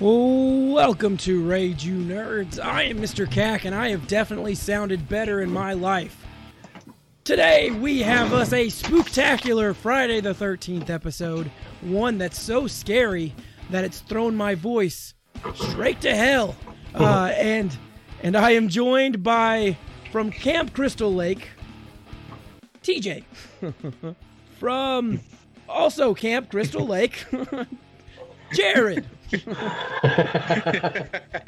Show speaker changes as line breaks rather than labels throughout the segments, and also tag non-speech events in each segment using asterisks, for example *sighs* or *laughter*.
Welcome to Rage You Nerds. I am Mr. Cack, and I have definitely sounded better in my life. Today, we have us a spooktacular Friday the 13th episode, one that's so scary that it's thrown my voice straight to hell. *laughs* Uh, and and I am joined by from Camp Crystal Lake, TJ. *laughs* from also Camp Crystal Lake, *laughs* Jared.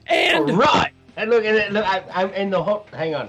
And
right. And look, and look, I, I'm in the hot. Hang on.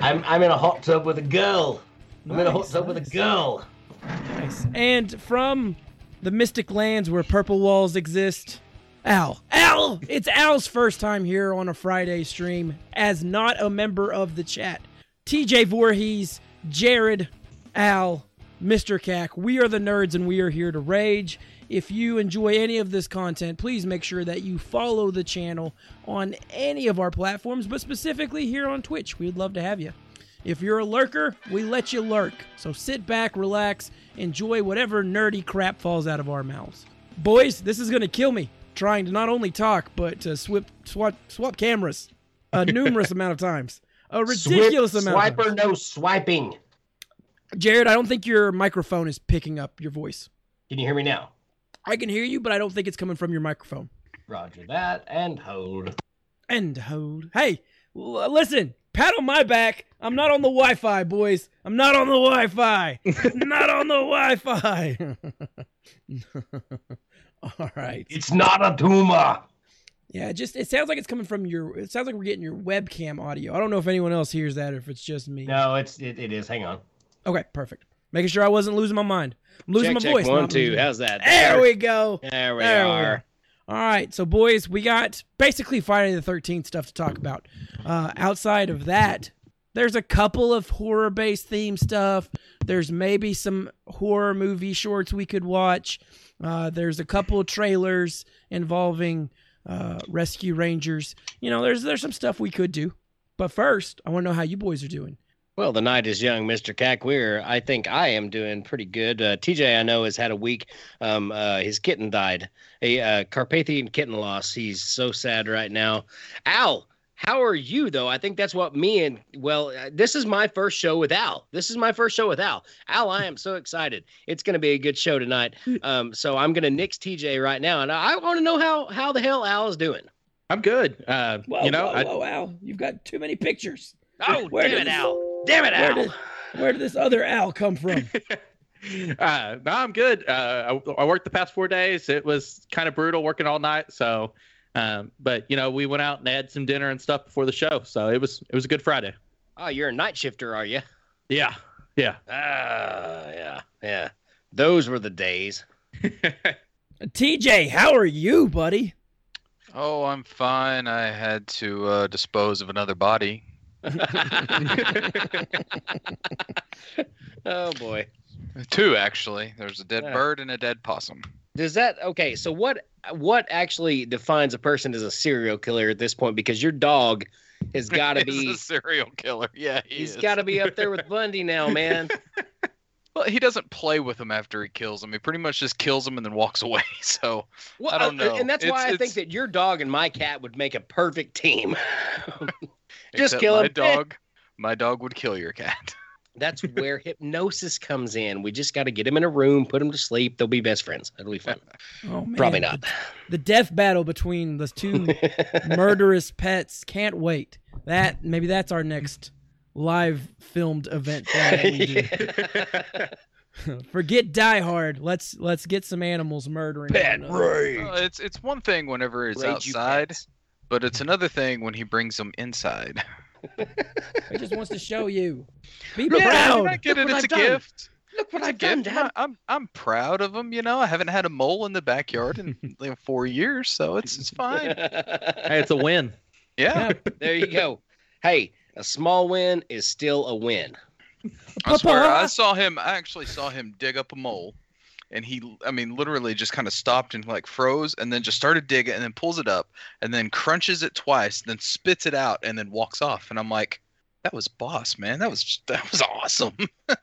I'm I'm in a hot tub with a girl. I'm in a hot
Nice,
tub with a girl.
Nice. And from the mystic lands where purple walls exist, Al. Al! It's Al's first time here on a Friday stream as not a member of the chat. TJ Voorhees, Jared, Al, Mr. Cack, we are the nerds and we are here to rage. If you enjoy any of this content, please make sure that you follow the channel on any of our platforms, but specifically here on Twitch. We'd love to have you. If you're a lurker, we let you lurk. So sit back, relax, enjoy whatever nerdy crap falls out of our mouths. Boys, this is going to kill me trying to not only talk, but to swip, swap, swap cameras a *laughs* numerous amount of times. A ridiculous
Swip,
amount of
Swiper,
times.
no swiping.
Jared, I don't think your microphone is picking up your voice.
Can you hear me now?
I can hear you, but I don't think it's coming from your microphone.
Roger that, and hold.
And hold. Hey, l- uh, listen, pat on my back. I'm not on the Wi Fi, boys. I'm not on the Wi Fi. *laughs* not on the Wi Fi. *laughs* All right.
It's not a tumor.
Yeah, it just it sounds like it's coming from your. It sounds like we're getting your webcam audio. I don't know if anyone else hears that or if it's just me.
No, it's it, it is. Hang on.
Okay, perfect. Making sure I wasn't losing my mind. I'm losing
check,
my
check,
voice.
one, two.
losing-
How's that?
There we go.
There we
There
are.
go. All right, so boys, we got basically Friday the Thirteenth stuff to talk about. Uh, outside of that, there's a couple of horror-based theme stuff. There's maybe some horror movie shorts we could watch. Uh, there's a couple of trailers involving uh, rescue rangers. You know, there's there's some stuff we could do. But first, I want to know how you boys are doing.
Well, the night is young, Mr. Cackweir. I think I am doing pretty good. Uh, TJ, I know, has had a week. Um, uh, his kitten died, a uh, Carpathian kitten loss. He's so sad right now. Al, how are you, though? I think that's what me and, well, uh, this is my first show with Al. This is my first show with Al. Al, I am so excited. It's going to be a good show tonight. Um, so I'm going to nix TJ right now, and I want to know how, how the hell Al is doing.
I'm good. Uh,
Whoa,
you know,
whoa,
I,
whoa, Al, you've got too many pictures.
Oh,
Where
damn
did
it,
this-
Al. Damn it,
Where
Al.
did, where did this other Al come from? *laughs*
uh, no, I'm good. Uh, I, I worked the past four days. It was kind of brutal working all night. So, um, but you know, we went out and had some dinner and stuff before the show. So it was it was a good Friday.
Oh, you're a night shifter, are you?
Yeah, yeah.
Ah, yeah, yeah. Those were the days. *laughs*
TJ, how are you, buddy?
Oh, I'm fine. I had to uh, dispose of another body. *laughs*
oh boy.
Two, actually. There's a dead
Yeah.
bird and a dead possum.
Does that okay? So what? What actually defines a person as a serial killer at this point? Because your dog has *laughs* got to be.
a serial killer. Yeah, he
He's
is.
got to be up there with *laughs* Bundy now, man.
Well, he doesn't play with him after he kills him. He pretty much just kills him and then walks away. So
Well,
I don't
uh,
know.
And that's
It's-
why I think that your dog and my cat would make a perfect team. Just
except
kill
my
him. *laughs*
dog. My dog would kill your cat. *laughs*
That's where hypnosis comes in. We just got to get him in a room, put him to sleep. They'll be best friends. It'll be fun.
Oh man,
Probably not.
The, the death battle between the two *laughs* murderous pets. Can't wait. That maybe that's our next live filmed event that we do. Forget Die Hard. Let's let's get some animals murdering.
Pet
one another.
rage.
Well, it's it's one thing whenever it's
Rage
outside,
pets.
But it's another thing when he brings them inside. *laughs*
He just wants to show you. Be
Yeah,
proud.
I get
Look
it.
what
It's a
I've done.
gift.
Look what
It's a
I've done,
gift.
Dad.
I- I'm I'm proud of him. You know, I haven't had a mole in the backyard in *laughs* like four years, so it's it's fine. *laughs*
Hey, it's a win.
Yeah,
there you go. Hey, a small win is still a win.
I swear. I saw him. I actually saw him dig up a mole, and he, I mean, literally just kind of stopped and like froze, and then just started digging, and then pulls it up, and then crunches it twice, then spits it out, and then walks off. And I'm like, that was boss, man. That was that was awesome. *laughs*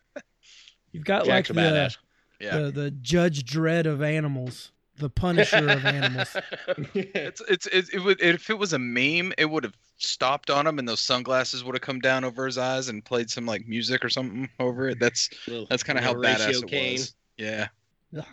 You've got
Jack's
like the,
badass.
Yeah.
the the Judge Dredd of animals. the Punisher of animals. *laughs*
It's it's it, it would if it was a meme, it would have stopped on him, and those sunglasses would have come down over his eyes and played some like music or something over it. That's
Little-
that's kind of how badass
Horatio
it was. Yeah.
All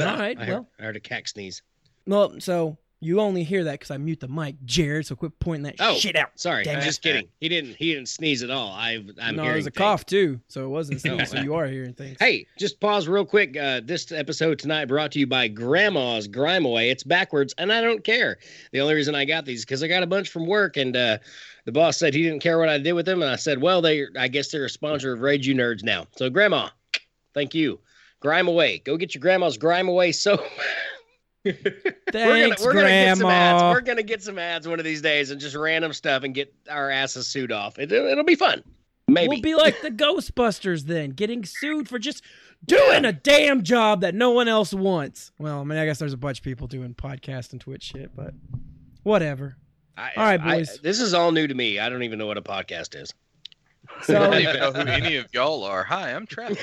right,
I heard,
well,
I heard a cack sneeze.
well, so you only hear that because I mute the mic, Jared. So quit pointing that
Oh,
shit out.
Sorry, I'm just kidding. He didn't. He didn't sneeze at all. I've, I'm
no,
hearing
it was a
things.
cough too, so it wasn't *laughs* sneeze. so you are hearing things.
Hey, just pause real quick. Uh, this episode tonight brought to you by Grandma's Grime Away. It's backwards, and I don't care. The only reason I got these because I got a bunch from work, and uh, the boss said he didn't care what I did with them, and I said, well, they, I guess they're a sponsor of Rage You Nerds now. So, Grandma, thank you. Grime Away. Go get your grandma's Grime Away soap.
Thanks, *laughs*
we're gonna, we're gonna get some ads. We're gonna get some ads one of these days and just random stuff and get our asses sued off. It, it'll be fun. Maybe.
We'll be like the Ghostbusters then, getting sued for just *laughs* doing a damn job that no one else wants. Well, I mean, I guess there's a bunch of people doing podcast and Twitch shit, but whatever.
I-
All right,
I-
boys.
this is all new to me. I don't even know what a podcast is.
I don't even know who any of y'all are. Hi, I'm Travis.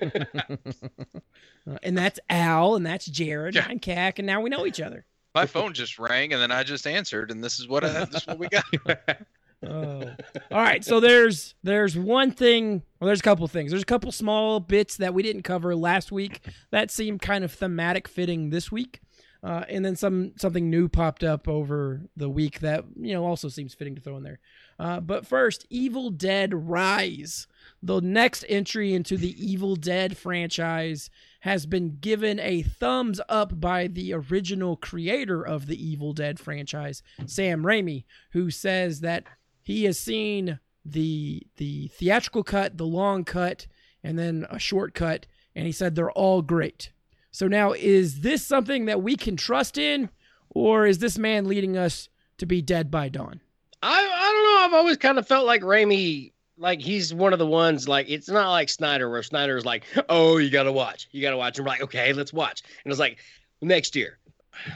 *laughs*
and that's Al, and that's Jared,
Yeah.
and I'm Cack, and now we know each other.
My phone just rang, and then I just answered, and this is what I, this is what we got. *laughs* *laughs*
Oh. All right, so there's there's one thing, well, there's a couple things. There's a couple small bits that we didn't cover last week that seem kind of thematic fitting this week, uh, and then some something new popped up over the week that you know also seems fitting to throw in there. Uh, but first, Evil Dead Rise, the next entry into the Evil Dead franchise, has been given a thumbs up by the original creator of the Evil Dead franchise, Sam Raimi, who says that he has seen the the theatrical cut, the long cut, and then a short cut, and he said they're all great. So now, is this something that we can trust in, or is this man leading us to be dead by dawn?
I I don't know. I've always kind of felt like Raimi, like he's one of the ones. Like it's not like Snyder, where Snyder is like, "Oh, you got to watch, you got to watch," and we're like, "Okay, let's watch." And it's like next year. *sighs*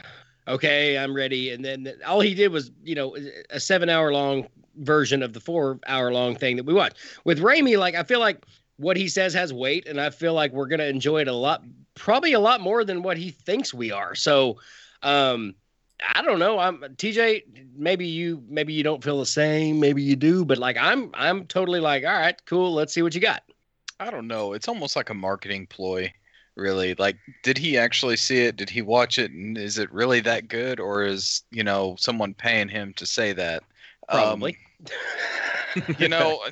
Okay, I'm ready. And then all he did was, you know, a seven hour long version of the four hour long thing that we watched. With Raimi, like I feel like what he says has weight, and I feel like we're gonna enjoy it a lot, probably a lot more than what he thinks we are. So, um, I don't know. I'm TJ. Maybe you, maybe you don't feel the same. Maybe you do. But like, I'm, I'm totally like, all right, cool. Let's see what you got.
I don't know. It's almost like a marketing ploy, really. Like, did he actually see it? Did he watch it? And is it really that good, or is you know someone paying him to say that? Um,
Probably. *laughs*
you know,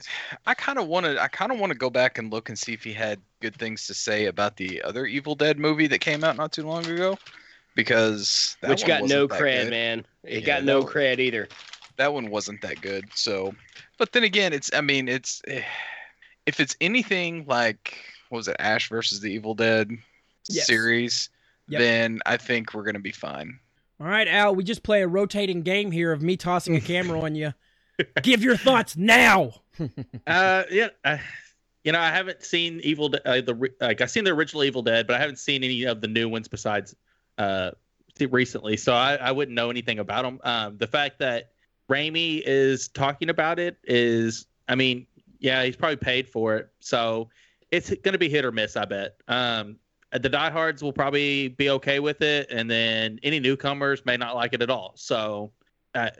I kind of want to. I kind of want to go back and look and see if he had good things to say about the other Evil Dead movie that came out not too long ago, because that
Which
one
got no
wasn't that
cred,
good.
man. It
Yeah,
got no
that-
cred either.
that one wasn't that good. So, but then again, it's I mean, it's eh, if it's anything like what was it, Ash versus the Evil Dead
Yes.
series,
Yep.
then I think we're gonna be fine.
All right, Al, we just play a rotating game here of me tossing a camera on you. Give your thoughts now. *laughs*
Uh, yeah. I, you know, I haven't seen Evil. De- uh, the like I've seen the original Evil Dead, but I haven't seen any of the new ones besides uh recently. So I, I wouldn't know anything about them. Um, the fact that Raimi is talking about it is, I mean, yeah, he's probably paid for it, so it's going to be hit or miss. I bet. Um, the diehards will probably be okay with it, and then any newcomers may not like it at all. So uh,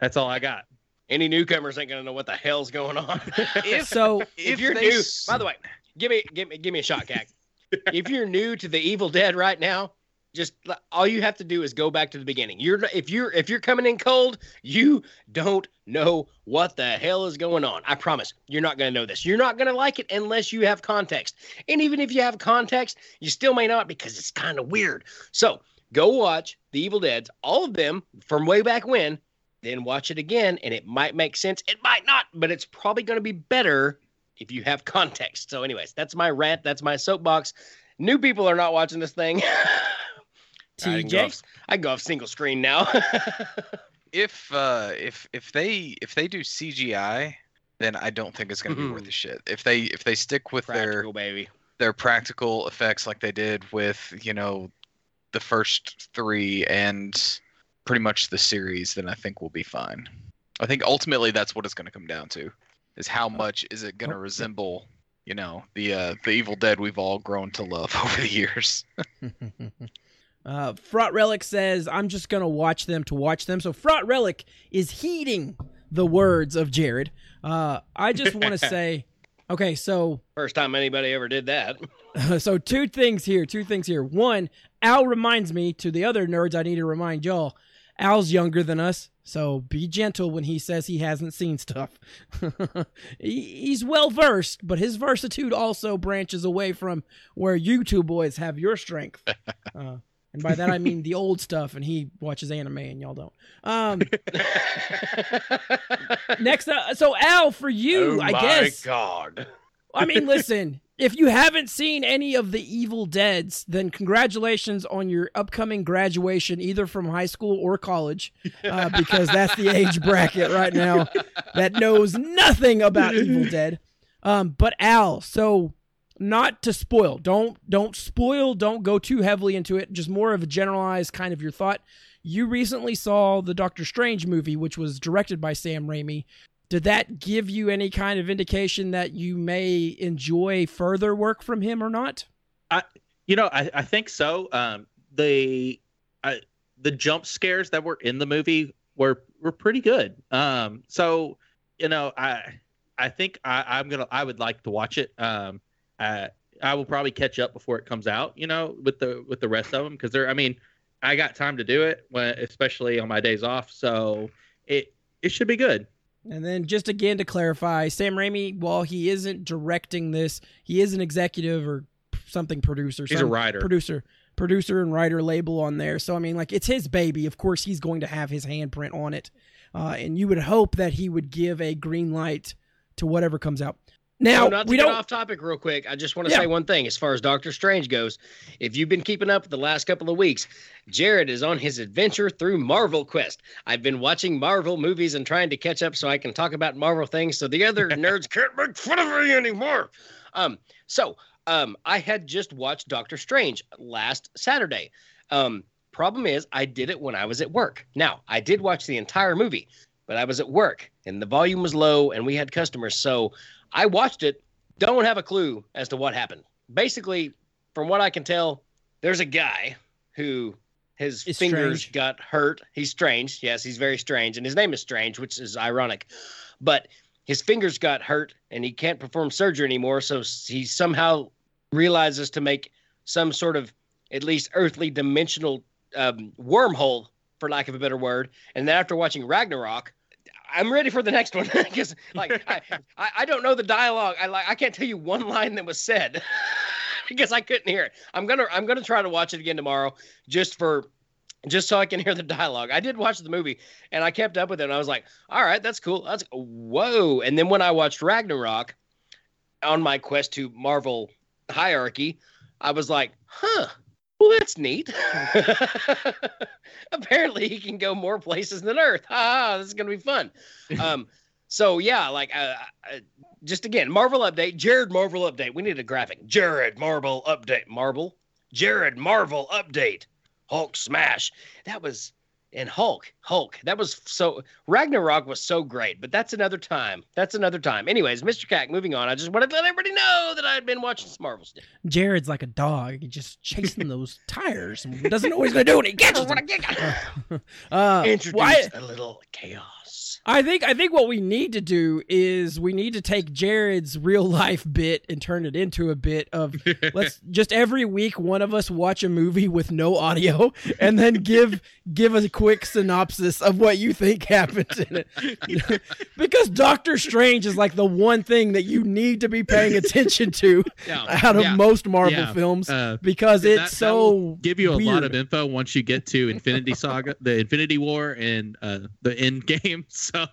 that's all I got.
Any newcomers ain't gonna know what the hell's going on. *laughs*
If *laughs*
So,
if
if
you're
they
new,
s-
by the way, give me give me give me a shot, Cack. *laughs* if you're new to the Evil Dead right now, just all you have to do is go back to the beginning. You're if you're if you're coming in cold, you don't know what the hell is going on. I promise, you're not gonna know this. You're not gonna like it unless you have context. And even if you have context, you still may not because it's kind of weird. So go watch the Evil Deads, all of them from way back when. Then watch it again, and it might make sense. It might not, but it's probably going to be better if you have *laughs* context. So, anyways, that's my rant. That's my soapbox. New people are not watching this thing. *laughs* I go
TJ,
off, I go off single screen now. *laughs*
if uh if if they if they do CGI, then I don't think it's gonna be worth
Mhm.
the shit. If they if they stick with their
baby.
their practical effects like they did with you know the first three and pretty much the series then i think we'll be fine i think ultimately that's what it's going to come down to is how much is it going to
Oh,
resemble you know the uh the evil dead we've all grown to love *laughs* over the years *laughs*
Uh, Fraught Relic says, I'm just going to watch them to watch them. So Fraught Relic is heeding the words of Jared. Uh, I just want to *laughs* say, okay, so
First time anybody ever did that.
so two things here. Two things here. One, Al reminds me to the other nerds. I need to remind y'all. Al's younger than us, so be gentle when he says he hasn't seen stuff. *laughs* he's well versed, but his versitude also branches away from where you two boys have your strength. *laughs* Uh, and by that I mean the old stuff, and he watches anime and y'all don't. Um, *laughs* next, uh, so Al, for you,
oh
I
my
guess.
God.
I mean, listen, if you haven't seen any of the Evil Deads, then congratulations on your upcoming graduation, either from high school or college, uh, *laughs* because that's the age bracket right now that knows nothing about Evil Dead. Um, but Al, so not to spoil, don't don't spoil, don't go too heavily into it. Just more of a generalized kind of your thought. You recently saw the Doctor Strange movie, which was directed by Sam Raimi did that give you any kind of indication that you may enjoy further work from him or not?
I, You know, I, I think so. Um, the I, the jump scares that were in the movie were were pretty good. Um, so you know, I I think I, I'm gonna I would like to watch it. Um, I I will probably catch up before it comes out. You know, with the with the rest of them because they're I mean I got time to do it when especially on my days off. So it it should be good.
And then just again to clarify, Sam Raimi, while he isn't directing this, he is an executive or something producer.
He's a writer.
Producer. Producer and writer label on there. So I mean like it's his baby. Of course he's going to have his handprint on it. Uh, and you would hope that he would give a green light to whatever comes out. Now
Oh, not to
we
get
don't
off topic real quick. I just want to
Yeah.
say one thing as far as Doctor Strange goes. If you've been keeping up with the last couple of weeks, Jared is on his adventure through Marvel Quest. I've been watching Marvel movies and trying to catch up so I can talk about Marvel things so the other *laughs* nerds can't make fun of me anymore. Um, so um, I had just watched Doctor Strange last Saturday. Um, problem is, I did it when I was at work. Now, I did watch the entire movie, but I was at work and the volume was low and we had customers. So I watched it, don't have a clue as to what happened. Basically, from what I can tell, there's a guy who his
Is
fingers
strange.
got hurt. He's strange. Yes, he's very strange. And his name is Strange, which is ironic. But his fingers got hurt and he can't perform surgery anymore. So he somehow realizes to make some sort of at least earthly dimensional um, wormhole, for lack of a better word. And then after watching Ragnarok, I'm ready for the next one *laughs* because like *laughs* I, I don't know the dialogue. I like I can't tell you one line that was said *laughs* because I couldn't hear it. I'm gonna I'm gonna try to watch it again tomorrow just for just so I can hear the dialogue. I did watch the movie and I kept up with it and I was like, all right, that's cool. That's whoa. And then when I watched Ragnarok on my quest to Marvel hierarchy, I was like, huh. Well, that's neat. *laughs* *laughs* Apparently, he can go more places than Earth. Ah, this is gonna be fun. *laughs* Um, so yeah, like uh, uh, just again, Marvel update. Jared Marvel update. We need a graphic. Jared Marvel update. Marvel. Jared Marvel update. Hulk smash. That was and Hulk. Hulk. That was so Ragnarok was so great, but that's another time. That's another time. Anyways, Mr. Cack, moving on. I just wanted to let everybody know that I had been watching some Marvel stuff.
Jared's like a dog, He's just chasing those *laughs* tires and doesn't know what he's gonna do when he catches *laughs* them. *laughs* Uh,
Introduce
well, I-
a little chaos.
I think I think what we need to do is we need to take Jared's real life bit and turn it into a bit of *laughs* let's just every week one of us watch a movie with no audio and then give give a quick synopsis of what you think happens in it. *laughs* because Doctor Strange is like the one thing that you need to be paying *laughs* attention to
Yeah,
out of
yeah,
most Marvel
yeah.
films
Uh,
because it's
that- that
so
give you a lot of info once you get to Infinity Saga, the Infinity War, and uh, the end game. So *laughs*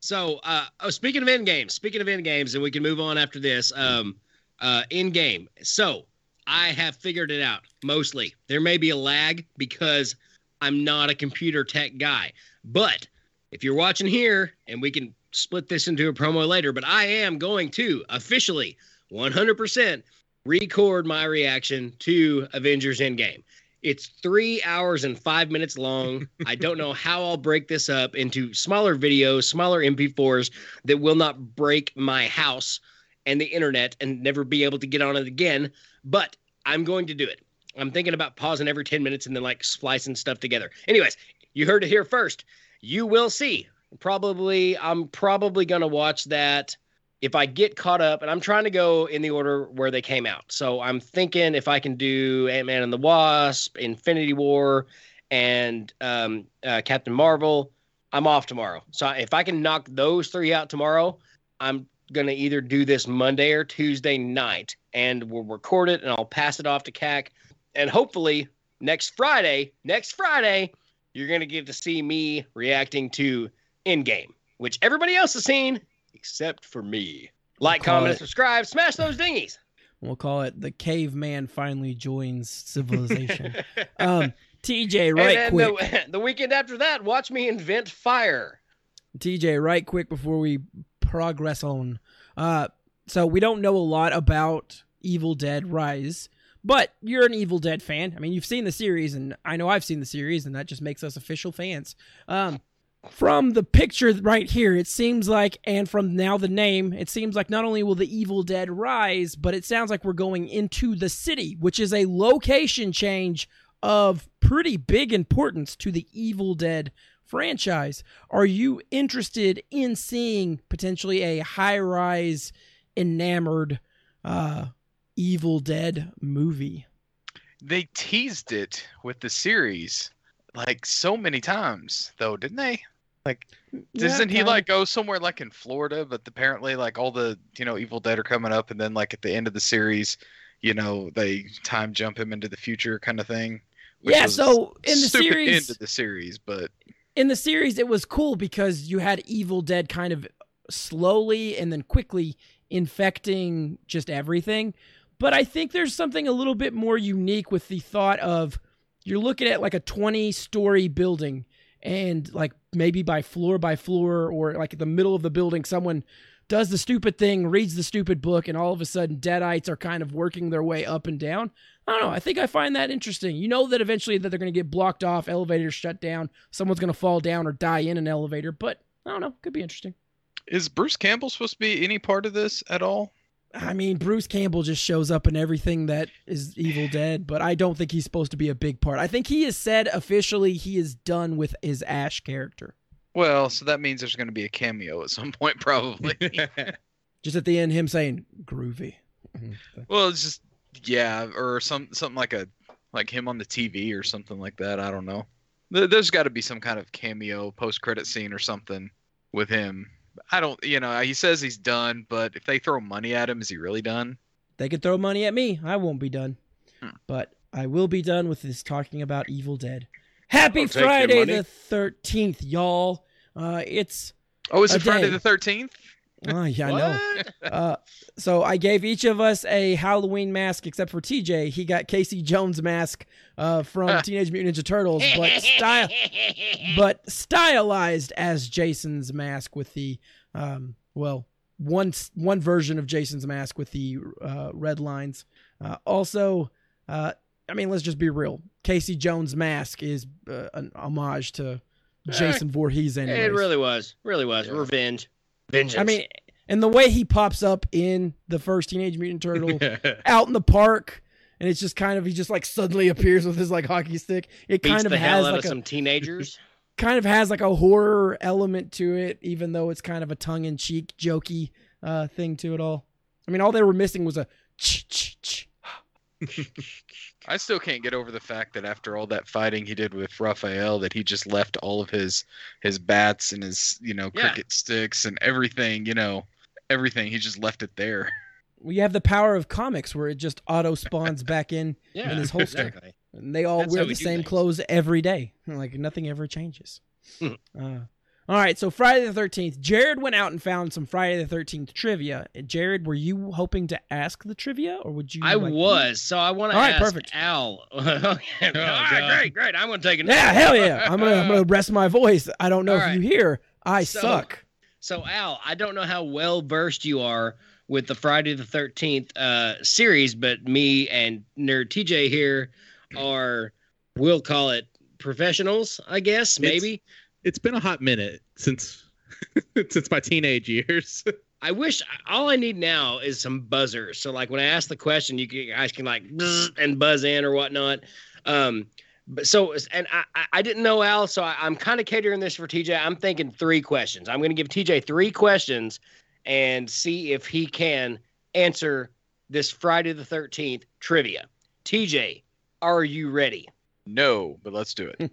So, uh, oh, speaking of end games, speaking of end games, and we can move on after this. Um, uh, end game. So, I have figured it out mostly. There may be a lag because I'm not a computer tech guy, but if you're watching here, and we can split this into a promo later, but I am going to officially 100% record my reaction to Avengers Endgame. It's three hours and five minutes long. I don't know how I'll break this up into smaller videos, smaller MP4s that will not break my house and the internet and never be able to get on it again. But I'm going to do it. I'm thinking about pausing every 10 minutes and then like splicing stuff together. Anyways, you heard it here first. You will see. Probably, I'm probably gonna watch that if I get caught up, and I'm trying to go in the order where they came out. So I'm thinking if I can do Ant Man and the Wasp, Infinity War, and um, uh, Captain Marvel, I'm off tomorrow. So if I can knock those three out tomorrow, I'm gonna either do this Monday or Tuesday night, and we'll record it, and I'll pass it off to Cack, and hopefully next Friday, next Friday, you're gonna get to see me reacting to Endgame, which everybody else has seen except for me. Like,
Call
comment,
it-
subscribe. Smash those dingies.
We'll call it the caveman finally joins civilization. *laughs* um, TJ, right
and
quick.
the, *laughs* the weekend after that, watch me invent fire.
TJ, right quick before we progress on. Uh, so we don't know a lot about Evil Dead Rise, but you're an Evil Dead fan. I mean, you've seen the series, and I know I've seen the series, and that just makes us official fans. Um, from the picture right here, it seems like, and from now the name, it seems like not only will the Evil Dead rise, but it sounds like we're going into the city, which is a location change of pretty big importance to the Evil Dead franchise. Are you interested in seeing potentially a high rise, enamored, uh, Evil Dead movie?
They teased it with the series like so many times, though, didn't they? Like, doesn't he
kinda.
like go somewhere like in Florida? But apparently, like all the you know Evil Dead are coming up, and then like at the end of the series, you know they time jump him into the future kind of thing. which
Yeah, so in the series-
end of the series, but
in the series it was cool because you had evil dead kind of slowly and then quickly infecting just everything but i think there's something a little bit more unique with the thought of you're looking at like a 20 story building and like maybe by floor by floor or like at the middle of the building someone does the stupid thing reads the stupid book and all of a sudden deadites are kind of working their way up and down I don't know. I think I find that interesting. You know that eventually that they're going to get blocked off, elevators shut down, someone's going to fall down or die in an elevator, but I don't know. Could be interesting.
is Bruce Campbell supposed to be any part of this at all?
I mean, Bruce Campbell just shows up in everything that is Evil Dead, but I don't think he's supposed to be a big part. I think he has said officially he is done with his Ash character.
Well, so that means there's going to be a cameo at some point, probably. *laughs*
Just at the end, him saying groovy.
well, it's just yeah, or some something like a like him on the TV or something like that. I don't know. There- There's got to be some kind of cameo post credit scene or something with him. I don't, you know, he says he's done, but if they throw money at him, is he really done?
They could throw money at me. I won't be done.
Hmm.
But I will be done with this talking about Evil Dead. Happy
I'll
Friday the 13th, y'all. Uh, it's
Oh, is it Friday
day.
the Thirteenth? *laughs*
Oh, yeah, I know. Uh, so I gave each of us a Halloween mask, except for TJ. He got Casey Jones mask uh, from Teenage Mutant Ninja Turtles, but *laughs* style, but stylized as Jason's mask with the, um, well, one one version of Jason's mask with the uh, red lines. Uh, also, uh, I mean, let's just be real. Casey Jones mask is uh, an homage to *laughs* Jason Voorhees. Anyways.
It really was. Really was.
Yeah.
Revenge. Vengeance.
I mean, and the way he pops up in the first Teenage Mutant Turtle *laughs* out in the park, and it's just kind of he just like suddenly *laughs* appears with his like hockey stick. It
beats
kind of
the
has
out
like
of
a
some teenagers. *laughs*
kind of has like a horror element to it, even though it's kind of a tongue in cheek, jokey uh, thing to it all. I mean, all they were missing was a ch ch ch.
I still can't get over the fact that after all that fighting he did with Raphael, that he just left all of his his bats and his you know
Yeah.
cricket sticks and everything, you know, everything. He just left it there.
We have the power of comics where it just auto spawns *laughs* back in,
Yeah,
in his holster.
exactly.
And they all
That's
wear
how
the
we
same
things.
clothes every day. Like nothing ever changes.
Hmm.
uh, all right, so Friday the 13th. Jared went out and found some Friday the 13th trivia. Jared, were you hoping to ask the trivia or would you?
I
like-
was. So I want to
All right,
ask
perfect.
Al. *laughs* All right,
God.
great, great. I'm going to take it.
Yeah, hell yeah. *laughs* I'm going to I'm going to rest my voice. I don't know
All
if
right.
you hear. I
So-
suck.
So Al, I don't know how well versed you are with the Friday the Thirteenth uh, series, but me and Nerd TJ here are, we'll call it professionals, I guess, maybe.
it's been a hot minute since *laughs* since my teenage years. *laughs*
I wish all I need now is some buzzers. So like when I ask the question, you guys can like buzz *laughs* and buzz in or whatnot. Um, but so and I I- I didn't know Al, so I, I'm kind of catering this for TJ. I'm thinking three questions. I'm going to give TJ three questions and see if he can answer this Friday the 13th trivia. TJ, are you ready?
No, but let's do it.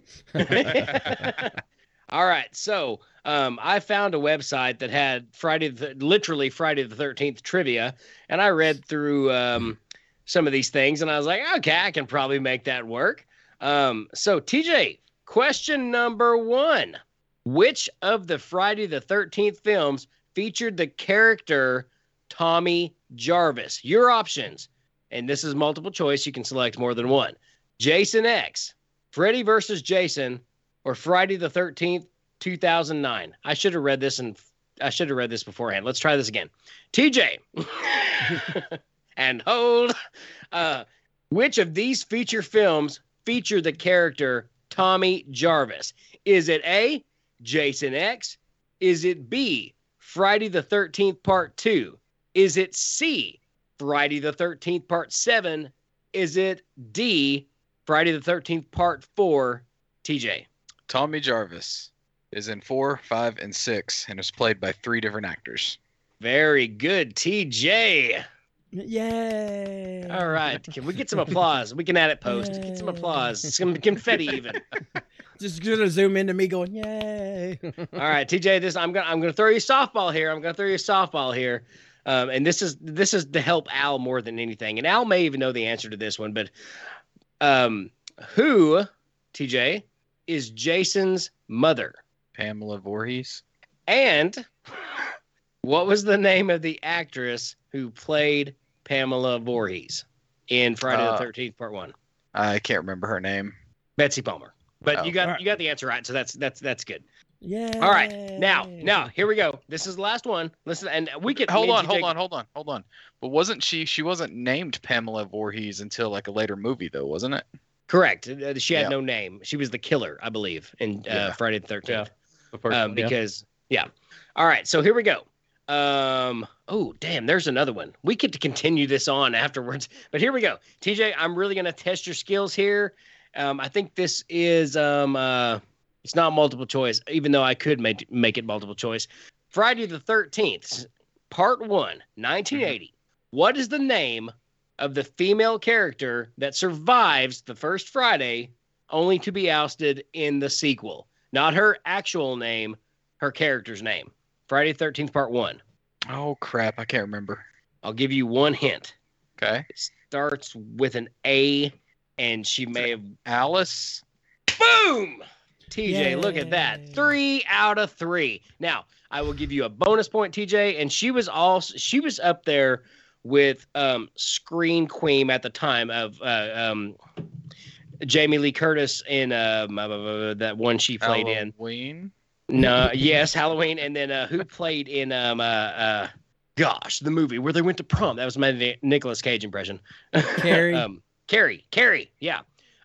All right. So um, I found a website that had Friday, the, literally Friday the 13th trivia. And I read through um, some of these things and I was like, okay, I can probably make that work. Um, so, TJ, question number one Which of the Friday the 13th films featured the character Tommy Jarvis? Your options, and this is multiple choice, you can select more than one Jason X, Freddy versus Jason, or Friday the 13th, 2009. I should have read this and I should have read this beforehand. Let's try this again. TJ. *laughs* and hold. Uh, which of these feature films feature the character Tommy Jarvis? Is it A, Jason X? Is it B, Friday the 13th Part 2? Is it C, Friday the 13th Part 7? Is it D, Friday the 13th Part 4? TJ.
Tommy Jarvis is in four, five, and six, and is played by three different actors.
Very good, TJ.
Yay!
All right. Can we get some applause? We can add it post. Get some applause. Some confetti even. *laughs*
Just gonna zoom into me going, yay! *laughs*
All right, TJ, this I'm gonna I'm gonna throw you a softball here. I'm gonna throw you a softball here. Um, and this is this is to help Al more than anything. And Al may even know the answer to this one, but um who, TJ, is Jason's mother?
Pamela Voorhees.
And what was the name of the actress who played Pamela Voorhees in Friday
Uh,
the 13th, part one?
I can't remember her name.
Betsy Palmer. But
Oh.
you got
Alright.
you got the answer right, so that's that's that's good.
Yeah.
All right, now now here we go. This is the last one. Listen, and we can
Hold on,
TJ
hold on, hold on, hold on. But wasn't she? She wasn't named Pamela Voorhees until like a later movie, though, wasn't it?
Correct. Uh, She had
Yeah.
no name. She was the killer, I believe, in uh,
Yeah.
Friday the Thirteenth.
First
Um,
yeah.
because yeah. All right, so here we go. Um. Oh, damn. There's another one. We get to continue this on afterwards, *laughs* but here we go. TJ, I'm really gonna test your skills here. Um, I think this is um uh, it's not multiple choice, even though I could make make it multiple choice. Friday the Thirteenth, Part One, 1980. What is the name of the female character that survives the first Friday, only to be ousted in the sequel? Not her actual name, her character's name. Friday the 13th, Part 1.
Oh crap, I can't remember.
I'll give you one hint.
Okay,
It starts with an A, and she may have.
Alice.
Boom! TJ, look at that. Three out of three. Now, I will give you a bonus point, TJ, and she was also she was up there with um Scream Queen at the time of uh, um Jamie Lee Curtis in um, uh, that one she played in.
Halloween.
No, yes, Halloween, and then uh, who played in um uh, uh gosh the movie where they went to prom? That was my Ni- Nicolas Cage impression.
Carrie. *laughs*
um, Carrie, Carrie, yeah.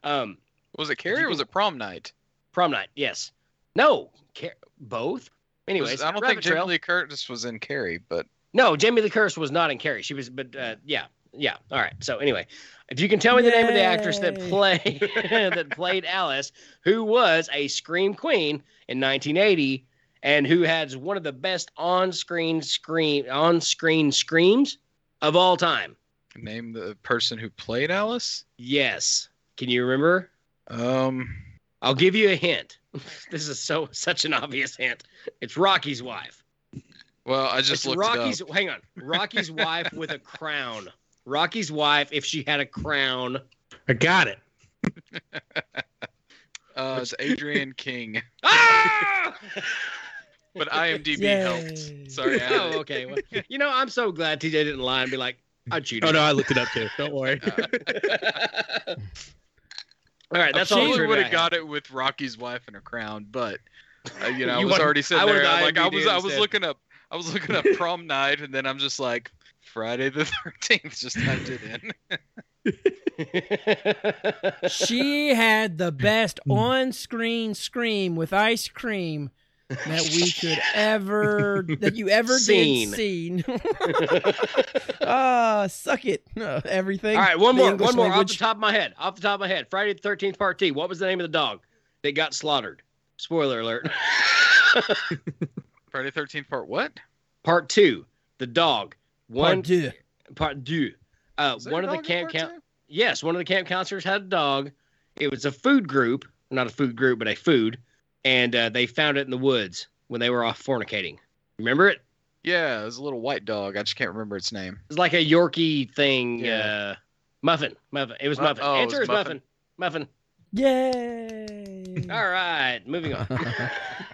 Um,
Was it Carrie or was it Prom Night?
prom night, yes. No, Car- both.
Was-
Anyways,
I don't think
Trail.
Jamie Lee Curtis was in Carrie, but
No, Jamie Lee Curtis was not in Carrie. She was, but uh, yeah, yeah. All right. So anyway, if you can tell me the name of the actress that
Yay.
played *laughs* that played Alice, who was a scream queen in 1980, and who has one of the best on-screen scream on-screen screams of all time.
name the person who played Alice.
Yes. Can you remember?
Um,
I'll give you a hint. *laughs* this is so such an obvious hint. It's Rocky's wife.
Well, I just
it's
looked
Rocky's.
it up.
Hang on, Rocky's wife with a crown. Rocky's wife, if she had a crown.
I got it. *laughs*
Uh, it's Adrienne King, *laughs*
Ah!
but IMDb
Yay.
helped. Sorry, I
oh, okay. Well, you know, I'm so glad TJ didn't lie and be like, I cheated.
Oh no, I looked it up too. Don't worry. *laughs*
All right, that's
I
all. the
probably
trivia
would have got it with Rocky's wife and a crown, but uh, you know, I was already
I
sitting
would've
there. Like I
IMDb'd
was, I was looking up, I was looking up *laughs* prom night, and then I'm just like, Friday the Thirteenth. Just typed it in. *laughs*
she had the best on-screen scream with ice cream that we could ever that you ever
Seen.
did seen. *laughs* Ah, suck it. Uh, everything.
All right, one more,
English
one more off the top of my head. Off the top of my head. Friday the Thirteenth Part Two. What was the name of the dog that got slaughtered? Spoiler alert.
Friday Thirteenth Part what?
part Two. The dog. One
Part deux.
part two. Uh, one of the camp
part
count.
two?
Yes, one of the camp counselors had a dog. It was a food group, not a food group, but a food, and uh, they found it in the woods when they were off fornicating. Remember it?
Yeah, it was a little white dog. I just can't remember its name.
It was like a Yorkie thing.
Yeah.
Uh, muffin, muffin. It was muffin.
oh,
Answer
was
is muffin.
Muffin.
Muffin.
Yay. *laughs*
All right, moving on. *laughs*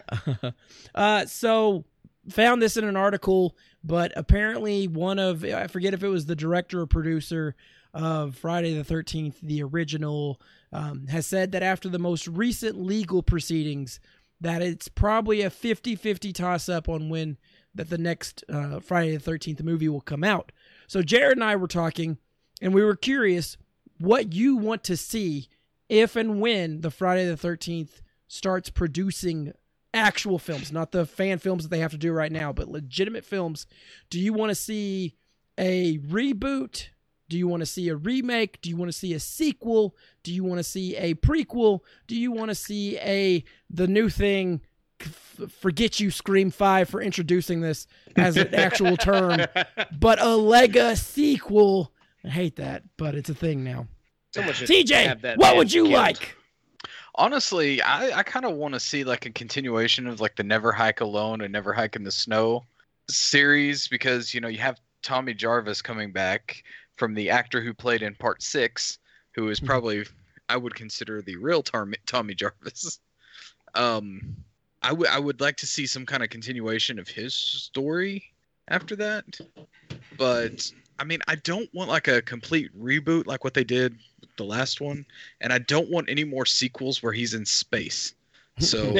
uh, so found this in an article, but apparently one of I forget if it was the director or producer of Friday the Thirteenth, the original, um, has said that after the most recent legal proceedings, that it's probably a 50-50 toss up on when that the next uh, Friday the Thirteenth movie will come out. So Jared and I were talking, and we were curious what you want to see if and when the Friday the Thirteenth starts producing actual films, not the fan films that they have to do right now, but legitimate films. Do you want to see a reboot? Do you want to see a remake? Do you want to see a sequel? Do you want to see a prequel? Do you want to see a the new thing? Forget you, Scream Five, for introducing this as an actual term, *laughs* but a Lega sequel. I hate that, but it's a thing now. TJ, what would you like?
Honestly, I, I kind of want to see like a continuation of like the Never Hike Alone and Never Hike in the Snow series because you know you have Tommy Jarvis coming back from the actor who played in Part Six, who is probably I would consider the real Tommy Tommy Jarvis. *laughs* Um, I would I would like to see some kind of continuation of his story after that, but I mean I don't want like a complete reboot like what they did the last one and I don't want any more sequels where he's in space. So *laughs*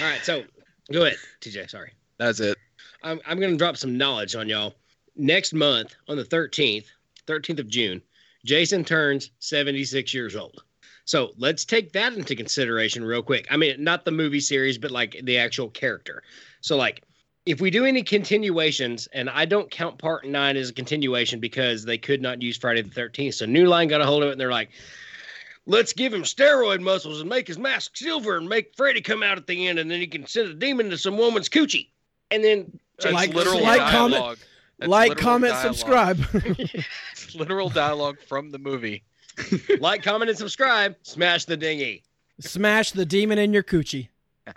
All right, so go ahead, TJ. Sorry.
that's it.
I'm, I'm going to drop some knowledge on y'all. Next month, on the 13th, 13th of June, Jason turns 76 years old. So let's take that into consideration real quick. I mean, not the movie series, but like the actual character. So, like, if we do any continuations, and I don't count part nine as a continuation because they could not use Friday the 13th. So, New Line got a hold of it and they're like, let's give him steroid muscles and make his mask silver and make Freddy come out at the end and then he can send a demon to some woman's coochie. And then
That's
Like-
literal
like, comment-
That's
like, comment,
dialogue.
subscribe. *laughs*
It's literal dialogue from the movie.
like, comment, and subscribe. Smash the dinghy.
Smash the demon in your coochie.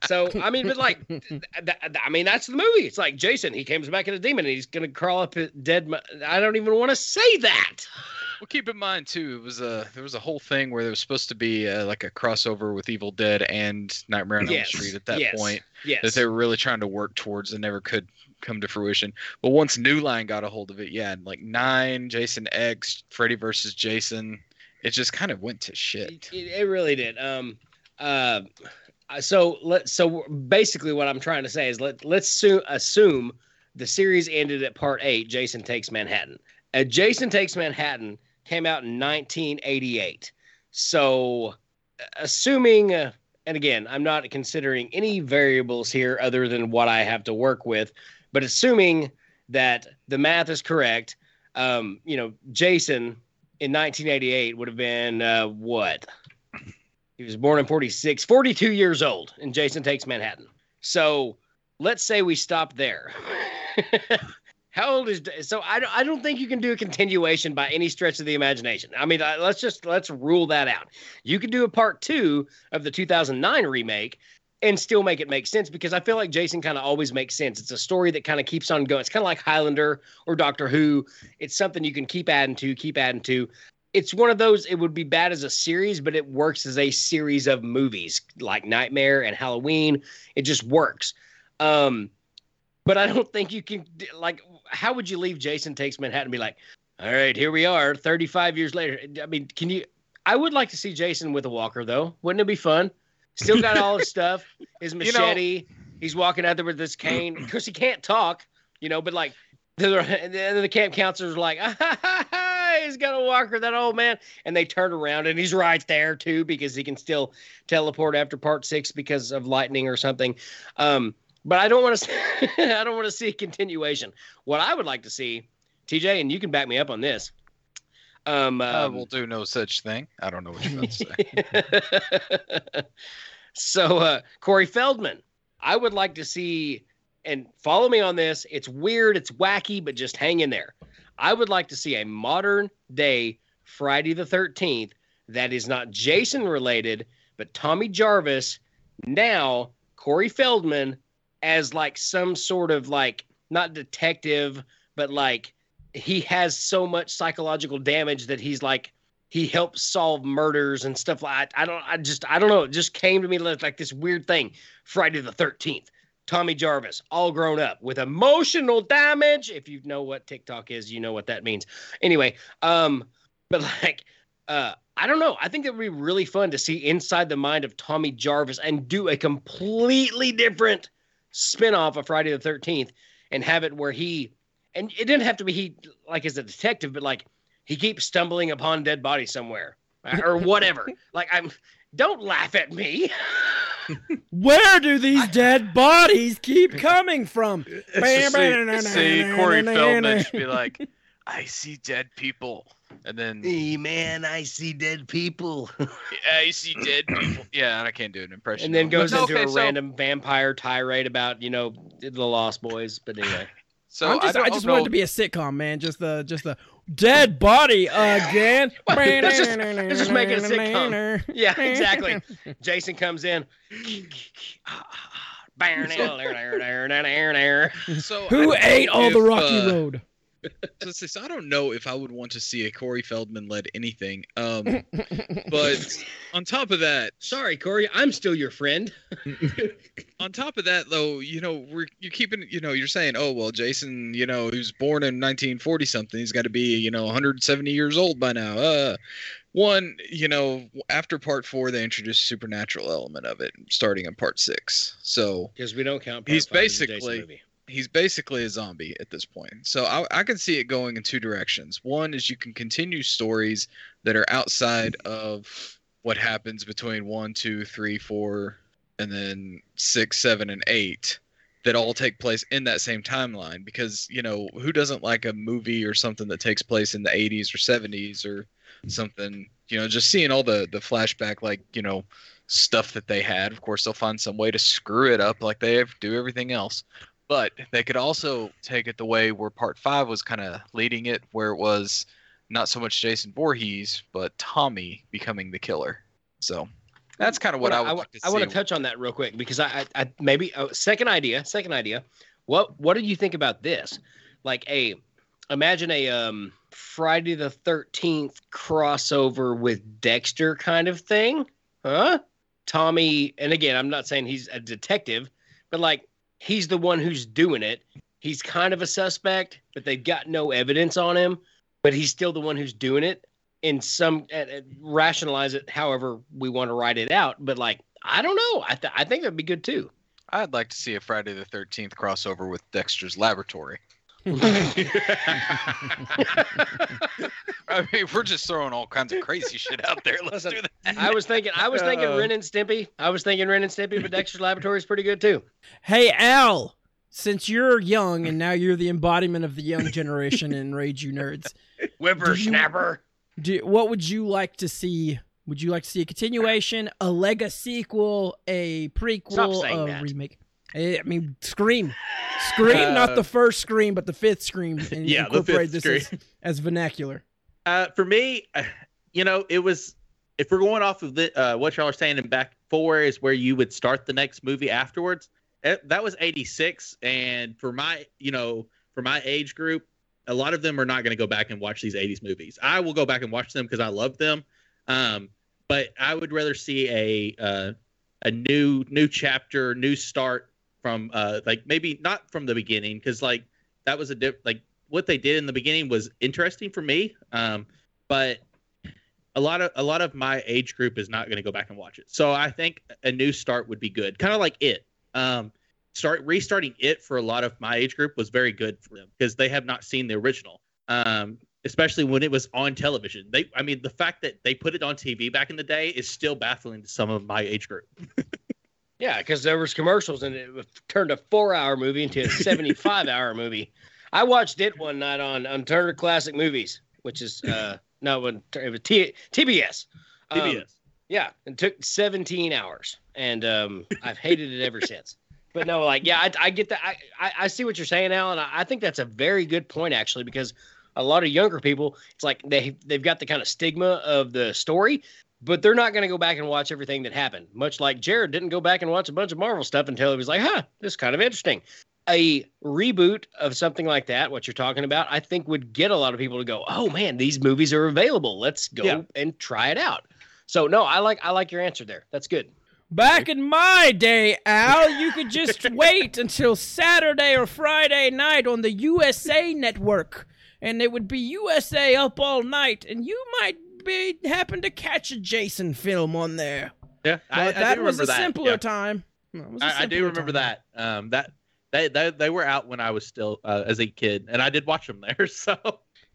So I mean, but like, *laughs* th- th- I mean, that's the movie. It's like Jason. He comes back as a demon, and he's gonna crawl up a dead. mo- I don't even want to say that.
Well, keep in mind too, it was a there was a whole thing where there was supposed to be uh, like a crossover with Evil Dead and Nightmare on Elm
Yes,
Street at that
yes,
point
Yes.
that they were really trying to work towards and never could come to fruition. But once New Line got a hold of it, yeah, and like nine, Jason X, Freddy versus Jason, it just kind of went to shit.
It, it really did. Um. Uh. So let so basically what I'm trying to say is let let's su- assume the series ended at part eight. Jason takes Manhattan. Uh, Jason takes Manhattan came out in 1988. So uh, assuming. Uh, and again, I'm not considering any variables here other than what I have to work with, but assuming that the math is correct, um, you know, Jason in 1988 would have been uh, what? He was born in 46, 42 years old, and Jason takes Manhattan. So let's say we stop there. *laughs* How old is so? I don't, I don't think you can do a continuation by any stretch of the imagination. I mean, let's just let's rule that out. You could do a part two of the 2009 remake and still make it make sense because I feel like Jason kind of always makes sense. It's a story that kind of keeps on going. It's kind of like Highlander or Doctor Who. It's something you can keep adding to, keep adding to. It's one of those. It would be bad as a series, but it works as a series of movies like Nightmare and Halloween. It just works. Um, but I don't think you can like. How would you leave Jason Takes Manhattan and be like, all right, here we are, 35 years later? I mean, can you? I would like to see Jason with a walker though. Wouldn't it be fun? Still got all his *laughs* stuff, his
know-
machete. he's walking out there with this cane because he can't talk, you know. But like, the, and *laughs* then the camp counselors are like, ah, ha, ha, hey, he's got a walker, that old man. And they turn around and he's right there too because he can still teleport after part six because of lightning or something. Um, but I don't want to. *laughs* I don't want to see a continuation. What I would like to see, TJ, and you can back me up on this. Um,
I
um,
will do no such thing. I don't know what you're about to say. *laughs*
so uh, Corey Feldman, I would like to see, and follow me on this. It's weird, it's wacky, but just hang in there. I would like to see a modern day Friday the Thirteenth that is not Jason related, but Tommy Jarvis now Corey Feldman as like some sort of like not detective, but like he has so much psychological damage that he's like he helps solve murders and stuff like I don't I just I don't know. It just came to me like like this weird thing. Friday the thirteenth. Tommy Jarvis, all grown up with emotional damage. If you know what TikTok is, you know what that means. Anyway, um, but *laughs* like uh I don't know. I think it would be really fun to see inside the mind of Tommy Jarvis and do a completely different spin-off of Friday the 13th and have it where he and it didn't have to be he like as a detective, but like he keeps stumbling upon dead body somewhere *laughs* or whatever. like I'm don't laugh at me. *laughs*
Where do these dead bodies keep *laughs* coming from?
It's *laughs* see, see Corey Feldman should be like, I see dead people. And then
hey man, I see dead people.
I see dead people. Yeah, and I can't do an impression.
and then
of
goes
But
into
okay,
a
so-
random vampire tirade about, you know, the Lost Boys. But anyway.
So
I'm just,
I,
I, just
know.
want it to be a sitcom, man. Just the just the dead body again. *laughs*
Let's just- let's just make it a sitcom. Yeah, *laughs* exactly. Jason comes in. *laughs*
So
Who ate
know
all the Rocky
uh,
Road?
So, so- so I don't know if I would want to see a Corey Feldman led anything. Um, but on top of that,
Sorry, Corey, I'm still your friend. *laughs*
on top of that though, you know, we're you keeping, you know, you're saying, oh well, Jason, you know, he was born in 1940 something. He's got to be, you know, 170 years old by now. Uh, one, you know, after part four, they introduced supernatural element of it, starting in part six. So
Because we don't count.
He's
part five as a Jason
basically-
movie.
he's basically a zombie at this point. So I, I can see it going in two directions. One is you can continue stories that are outside of what happens between one, two, three, four, and then six, seven, and eight that all take place in that same timeline. Because, you know, who doesn't like a movie or something that takes place in the 80s or 70s or something, you know, just seeing all the, the flashback, like, you know, stuff that they had. Of course, they'll find some way to screw it up like they do everything else but they could also take it the way where part five was kind of leading it, where it was not so much Jason Voorhees, but Tommy becoming the killer. So that's kind of what I would
I,
like to
I want to touch on that real quick because I, I, I maybe oh, second idea, second idea. What what do you think about this? Like a imagine a um Friday the Thirteenth crossover with Dexter kind of thing, huh? Tommy, and again, I'm not saying he's a detective, but like he's the one who's doing it. He's kind of a suspect, but they've got no evidence on him, but he's still the one who's doing it in some uh, uh, rationalize it however we want to write it out but like i don't know i, th- I think that'd be good too
I'd like to see a Friday the Thirteenth crossover with Dexter's Laboratory. *laughs* I mean, we're just throwing all kinds of crazy shit out there. Let's
Listen,
do that.
i was thinking i was thinking
Uh.
ren and stimpy i was thinking ren and stimpy but dexter's laboratory is pretty good too
Hey Al, since you're young and now you're the embodiment of the young generation in Rage You Nerds, *laughs*
whippersnapper
do, what would you like to see? Would you like to see a continuation, a Lega sequel, a prequel, a
that.
remake? Eh, I mean, Scream, Scream, not
Uh,
the first Scream, but the fifth Scream, *laughs* and
Yeah, the
incorporate
fifth
this
Scream.
as, as vernacular.
Uh, for me, uh, you know, it was if we're going off of the, uh, what y'all are saying in back four is where you would start the next movie afterwards. Eh, That was '86, and for my, you know, for my age group, a lot of them are not going to go back and watch these '80s movies. I will go back and watch them because I love them, um, but I would rather see a uh, a new new chapter, new start from uh, like maybe not from the beginning because like that was a diff like what they did in the beginning was interesting for me. Um, but a lot of a lot of my age group is not going to go back and watch it. So I think a new start would be good. Kind of like it. Um, start restarting it for a lot of my age group was very good for them because they have not seen the original. Um,
especially when it was on television. They, I mean, the fact that they put it on TV back in the day is still baffling to some of my age group. *laughs*
Yeah, because there was commercials and it turned a four-hour movie into a *laughs* seventy-five-hour movie. I watched it one night on on Turner Classic Movies, which is uh no, it was T- TBS. Um,
TBS.
yeah, it took seventeen hours, and um, I've hated it ever since. But no, like yeah, I, I get that. I, I I see what you're saying, Alan. I, I think that's a very good point actually, because a lot of younger people, it's like they they've got the kind of stigma of the story, but they're not going to go back and watch everything that happened. Much like Jared didn't go back and watch a bunch of Marvel stuff until he was like, huh, this is kind of interesting. A reboot of something like that, what you're talking about, I think would get a lot of people to go, oh man, these movies are available. Let's go
Yeah.
and try it out. So no, I like I like your answer there. That's good.
Back in my day, Al, you could just *laughs* wait until Saturday or Friday night on the USA network, and it would be USA up all night, and you might be happen to catch a Jason film on there.
Yeah, I, I
that was
that.
simpler
yeah.
time. That was a
I, I do remember
time.
that. Um, that they, they they were out when I was still uh, as a kid, and I did watch them there. *laughs* So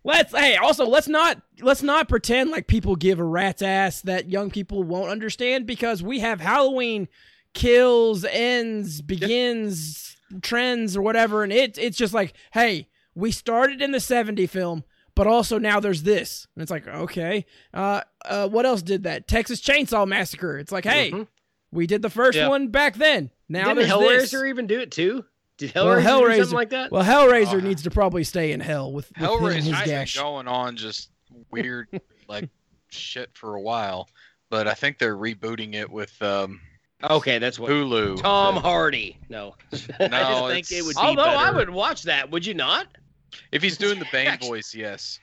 Let's hey, also let's not let's not pretend like people give a rat's ass that young people won't understand because we have Halloween kills, ends, begins, trends or whatever, and it it's just like, hey, we started in the 70 film, but also now there's this. And it's like, okay. Uh uh what else did that? Texas Chainsaw Massacre. It's like, hey,
Mhm.
we did the first one back then. Now
Didn't
there's
Hellraiser
this.
even do it too? Did
Well,
Hellraiser, do
Hellraiser-
something like that?
Well, Hellraiser
Oh.
needs to probably stay in hell with, with him his
Hellraiser's been
gash.
going on just weird *laughs* like shit for a while, but I think they're rebooting it with um,
okay, that's what
Hulu.
Tom Hardy. No. *laughs*
No,
I just think it would be
Although I would watch that, would you not?
If he's doing the Bane *laughs* voice, yes.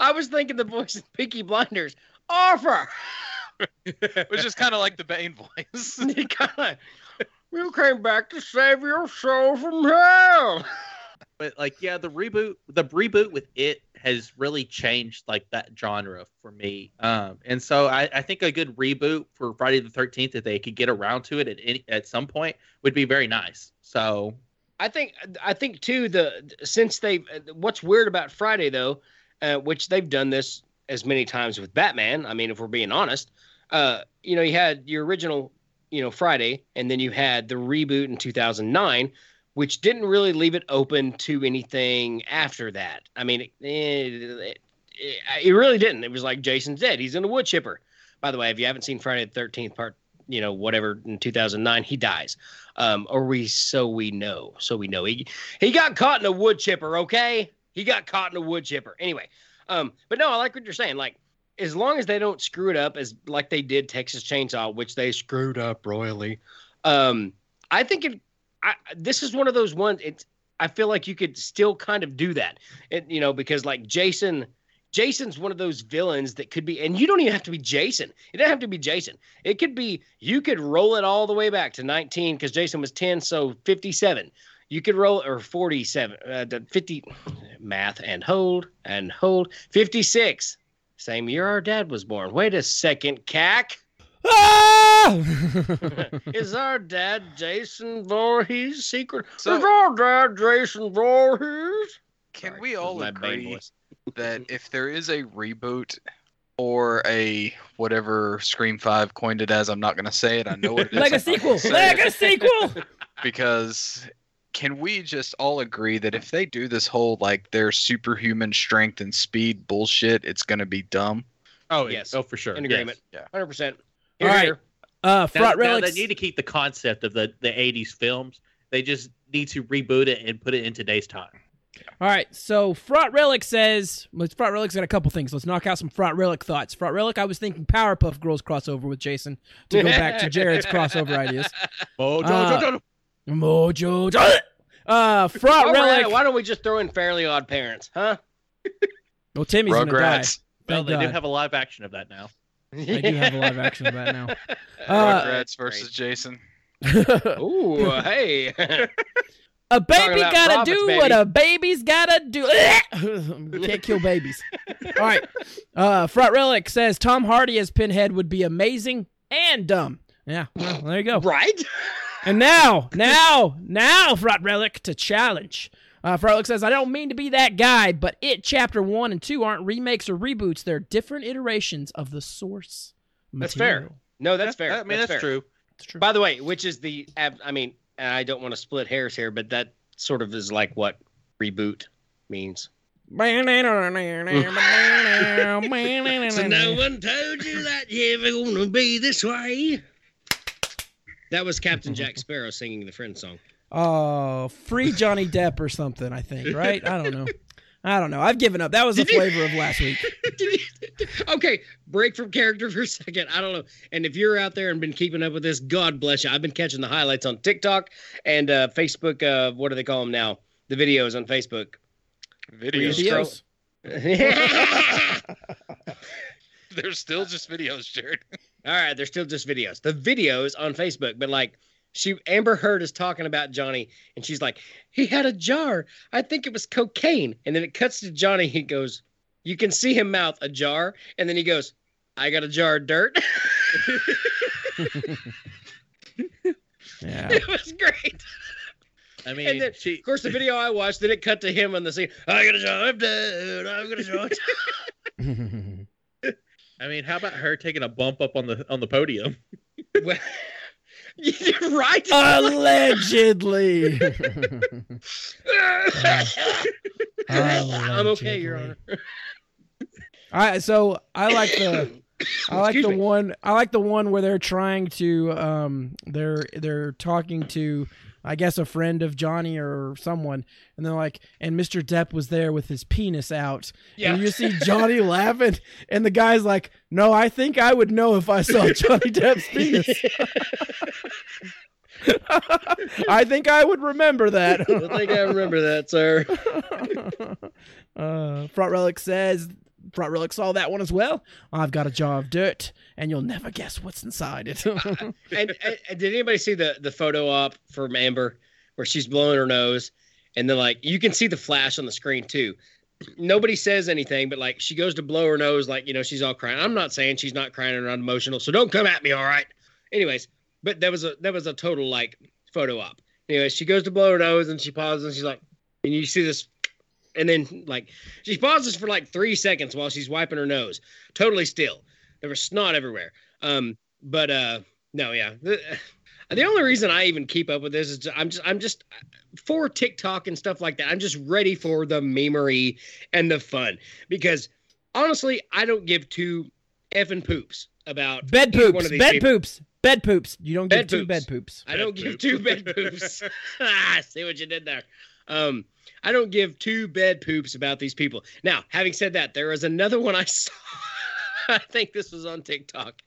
I was thinking the voice of Peaky Blinders. Arthur!
Which is kind of like the Bane voice.
You kinda- you came back to save your soul from hell.
but like yeah the reboot the reboot with it has really changed like that genre for me um and so i, I think a good reboot for friday the 13th if they could get around to it at any at some point would be very nice so
I think I think too the since they what's weird about Friday though, uh, which they've done this as many times with Batman. I mean, if we're being honest, uh, you know, you had your original, you know, Friday, and then you had the reboot in 2009, which didn't really leave it open to anything after that. I mean, it, it, it, it really didn't. It was like Jason's dead. He's in a wood chipper. By the way, if you haven't seen Friday the 13th part, you know, whatever in 2009, he dies um, or we so we know, so we know he he got caught in a wood chipper. Okay, he got caught in a wood chipper. Anyway, um, but no, I like what you're saying. Like, as long as they don't screw it up as like they did Texas Chainsaw, which they screwed up royally. Um, I think it. I, this is one of those ones. It's. I feel like you could still kind of do that, it, you know, because like Jason. Jason's one of those villains that could be, and you don't even have to be Jason. It doesn't have to be Jason. It could be you could roll it all the way back to 19 because Jason was 10, so 57. You could roll or 47, uh, 50 math and hold and hold 56. Same year our dad was born. Wait a second, cack.
Ah! *laughs*
Is our dad Jason Voorhees? Secret.
So-
Is our dad Jason Voorhees?
Can
Sorry,
we all agree that if there is a reboot or a whatever Scream Five coined it as, I'm not gonna say it. I know what it is.
like a
I'm not gonna
sequel. Like
it,
a sequel. *laughs*
because can we just all agree that if they do this whole like their superhuman strength and speed bullshit, it's gonna be dumb?
oh
Yes.
oh for sure
In
yes.
agreement.
Yeah.
100%.
All
Here,
Uh, front
now
relics.
they need to keep the concept of the the 80s films they just need to reboot it and put it in today's time
All right, so Front Relic says, let's Front Relic's got a couple things. Let's knock out some Front Relic thoughts. Front Relic, I was thinking Powerpuff Girls crossover with Jason to go back to *laughs* Jared's crossover ideas.
oh
Uh, Mojo. Uh, Front
While we're it,
Relic.
why don't we just throw in Fairly Odd Parents, huh?
Well, Timmy's gonna die.
Rugrats.
well
Thank
they do have a live action of that now
I do have a live action of that now. Uh,
Rugrats versus Jason. *laughs*
Ooh, hey. *laughs*
a baby gotta
profits,
do
baby.
what a baby's gotta do. You *laughs* Can't kill babies. All right. Uh, Front Relic says Tom Hardy as Pinhead would be amazing and dumb. Yeah, well, there you go.
right?
And now, now, now, Front Relic to challenge. Uh, Frolic says, I don't mean to be that guy, but it chapter one and two aren't remakes or reboots. They're different iterations of the source. Material.
That's fair. No, that's fair.
I mean, that's,
fair.
true.
That's true.
By the way, which is the I mean, and I don't want to split hairs here, but that sort of is like what reboot means. *laughs* So no one told you that you were gonna be this way. That was Captain Jack *laughs* Sparrow singing the Friend song.
Oh, free Johnny Depp or something, I think, right? I don't know. I don't know. I've given up. That was the flavor of last week. *laughs*
okay, break from character for a second. I don't know. And if you're out there and been keeping up with this, God bless you. I've been catching the highlights on TikTok and uh, Facebook. Uh, what do they call them now? The videos on Facebook.
Videos.
Videos. *laughs*
They're still just videos, Jared.
All right, they're still just videos. The videos on Facebook, but like she Amber Heard is talking about Johnny, and she's like, he had a jar. I think it was cocaine. And then it cuts to Johnny. He goes, you can see him mouth a jar, and then he goes, I got a jar of dirt. *laughs*
Yeah.
it was great.
I mean,
And then-
she.
Of course, the video I watched, then it cut to him on the scene. I got a jar of dirt. I got a jar. *laughs* *laughs* Of dirt."
I mean, how about her taking a bump up on the on the podium? *laughs*
Well, You're right. *laughs*
Allegedly.
I'm okay, Your Honor.
All right, so I like the I like
Excuse
the
me.
one I like the one where they're trying to um they're they're talking to I guess a friend of Johnny or someone and they're like and Mr. Depp was there with his penis out.
Yeah.
And you see *laughs* Johnny laughing and the guy's like, "No, I think I would know if I saw Johnny Depp's *laughs* penis." *laughs* I think I would remember that.
I think I remember that, sir.
uh, Front Relic says, Front Relic saw that one as well. I've got a jar of dirt, and you'll never guess what's inside it. *laughs*
and, and, and did anybody see the the photo op from Amber where she's blowing her nose, and then like you can see the flash on the screen too. Nobody says anything, but like she goes to blow her nose, like you know she's all crying. I'm not saying she's not crying or not emotional, so don't come at me, all right? Anyways, but that was a that was a total like photo op. Anyways, she goes to blow her nose and she pauses and she's like, and you see this, and then like she pauses for like three seconds while she's wiping her nose, totally still. There was snot everywhere. Um, but uh, no, yeah. The, the only reason I even keep up with this is I'm just I'm just for TikTok and stuff like that. I'm just ready for the memery and the fun because honestly, I don't give two effing poops about
bed
either one
poops,
of these
bed
people.
poops, bed poops. You don't
Bed
give two
poops.
bed poops.
I don't
Bed
give
poop.
two bed poops. *laughs* I see what you did there. Um, I don't give two bed poops about these people. Now, having said that, there was another one I *laughs* saw. I think this was on TikTok.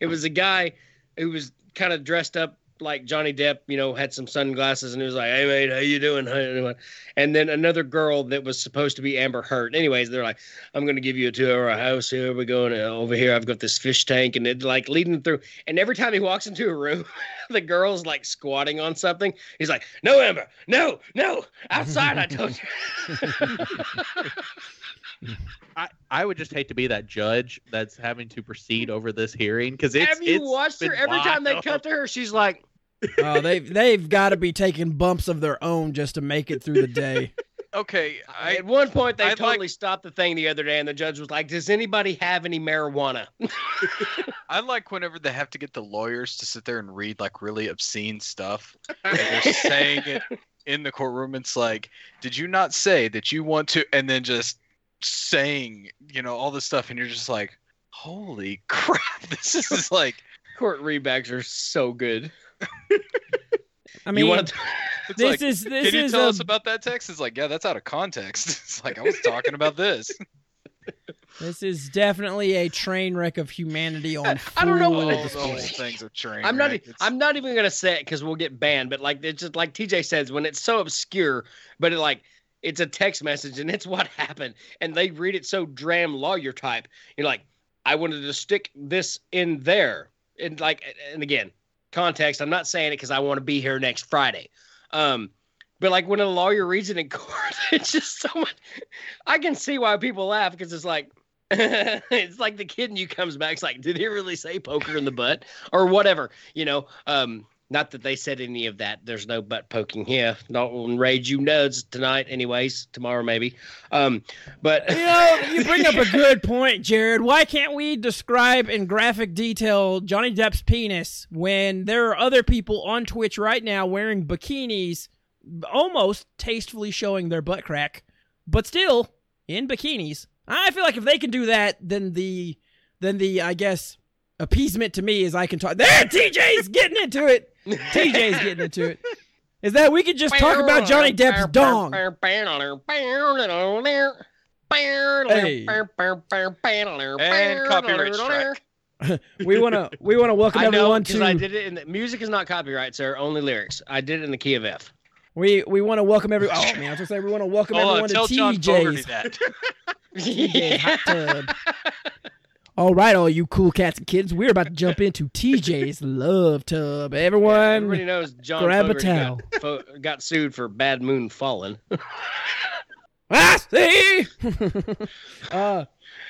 It was a guy who was kind of dressed up like Johnny Depp, you know, had some sunglasses and he was like, "Hey mate, *laughs* how you doing?" And then another girl that was supposed to be Amber Heard. Anyways, they're like, "I'm going to give you a tour of our house. Here we go, and uh, over here I've got this fish tank." And it like leading through. And every time he walks into a room, *laughs* the girl's like squatting on something. He's like, "No, Amber, no, no, outside! I told you." *laughs*
I, I would just hate to be that judge that's having to proceed over this hearing because it's
Have you
it's
watched her?
been
Every time they
wild.
cut to her, she's like,
Oh, they've they've got to be taking bumps of their own just to make it through the day. *laughs*
Okay, I
At one point, they
I'd like-
totally stopped the thing the other day, and the judge was like, "Does anybody have any marijuana?" *laughs*
I like whenever they have to get the lawyers to sit there and read like really obscene stuff. And they're saying it *laughs* in the courtroom. It's like, did you not say that you want to? And then just saying, you know, all this stuff, and you're just like, holy *laughs* crap! This is like, *laughs*
Court readbacks are so good.
I *laughs*
you
mean,
want to?
it's
this
like,
is this
can you
is
tell
a,
us about that text? It's like, yeah, that's out of context. It's like I was talking about this.
this is definitely a train wreck of humanity on
I don't know what-
All
display.
those things are train.
I'm not.
wreck. It's-
I'm not even gonna say it because we'll get banned. But like, it's just like TJ says, when it's so obscure, but it like it's a text message and it's *laughs* what happened, and they read it so dram lawyer type. You're like, I wanted to stick this in there, and like, and again, context. I'm not saying it because I want to be here next Friday. Um, but like when a lawyer reads it in *laughs* court, it's just so much. I can see why people laugh because it's like. *laughs* it's like the kid in you comes back. It's like, did he really say poker in the butt or whatever? You know, um, not that they said any of that. There's no butt poking here. Not on Rage You Nuds tonight, anyways. Tomorrow, maybe. Um, but
You know, you bring up a *laughs* good point, Jared. Why can't we describe in graphic detail Johnny Depp's penis when there are other people on Twitch right now wearing bikinis, almost tastefully showing their butt crack, but still in bikinis? I feel like if they can do that, then the, then the, I guess, appeasement to me is I can talk. There, TJ's getting into it. TJ's getting into it. Is that we could just talk about Johnny Depp's dong? Hey.
And copyright strike. *laughs*
We wanna we wanna welcome
I know
everyone to
I did it in the music is not copyright, sir. Only lyrics. I did it in the key of F.
we we want to welcome every oh man I was gonna say we want to welcome
on,
everyone to TJ's. TJ's *laughs* hot tub. *laughs* All right, all you cool cats and kittens, we're about to jump into TJ's love tub. Everyone,
Everybody knows John
grab a towel.
Got, got sued for Bad Moon Fallen. *laughs*
I see. *laughs* uh,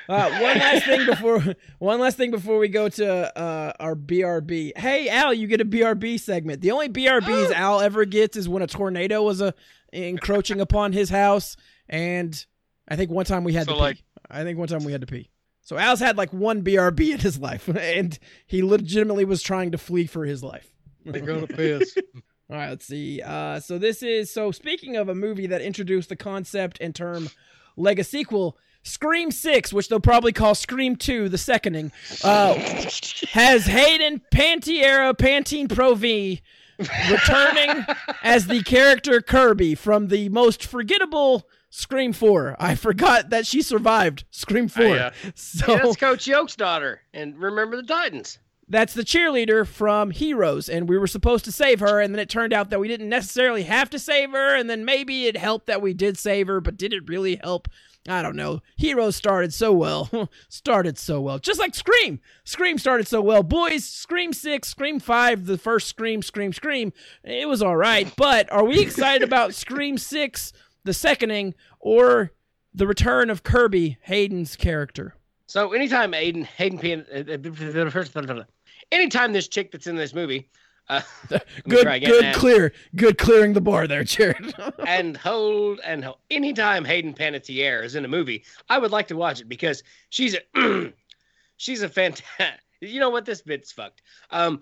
uh, one last thing before one last thing before we go to uh, our BRB. Hey Al, you get a BRB segment. The only BRBs *gasps* Al ever gets is when a tornado was uh, encroaching upon his house, and I think one time we had
So,
to pee. I think one time we had to pee. So Al's had like one BRB in his life, *laughs* and he legitimately was trying to flee for his life.
They're gonna piss. *laughs*
All right, let's see. Uh, so this is so speaking of a movie that introduced the concept and term Lego sequel, Scream Six, which they'll probably call Scream Two, the seconding, uh, has Hayden Pantiera Pantene Pro V returning as the character Kirby from the most forgettable Scream Four. I forgot that she survived Scream Four.
yeah. *laughs*
So
Yeah, that's Coach Yoast's daughter. And remember the Titans.
that's the cheerleader from Heroes, and we were supposed to save her, and then it turned out that we didn't necessarily have to save her, and then maybe it helped that we did save her, but did it really help? I don't know. Heroes started so well. *laughs* started so well. Just like Scream. Scream started so well. Boys, Scream 6, Scream 5, the first Scream, Scream, Scream. It was all right, but are we excited about *laughs* Scream 6, the seconding, or the return of Kirby, Hayden's character?
So anytime Aiden Hayden Pan, anytime this chick that's in this movie, uh, *laughs*
Good, good, clear, good clearing the bar there, Jared. *laughs*
and hold and hold. Anytime Hayden Panettiere is in a movie, I would like to watch it because she's a *clears throat* she's a fantastic. *laughs* You know what? This bit's fucked. Um,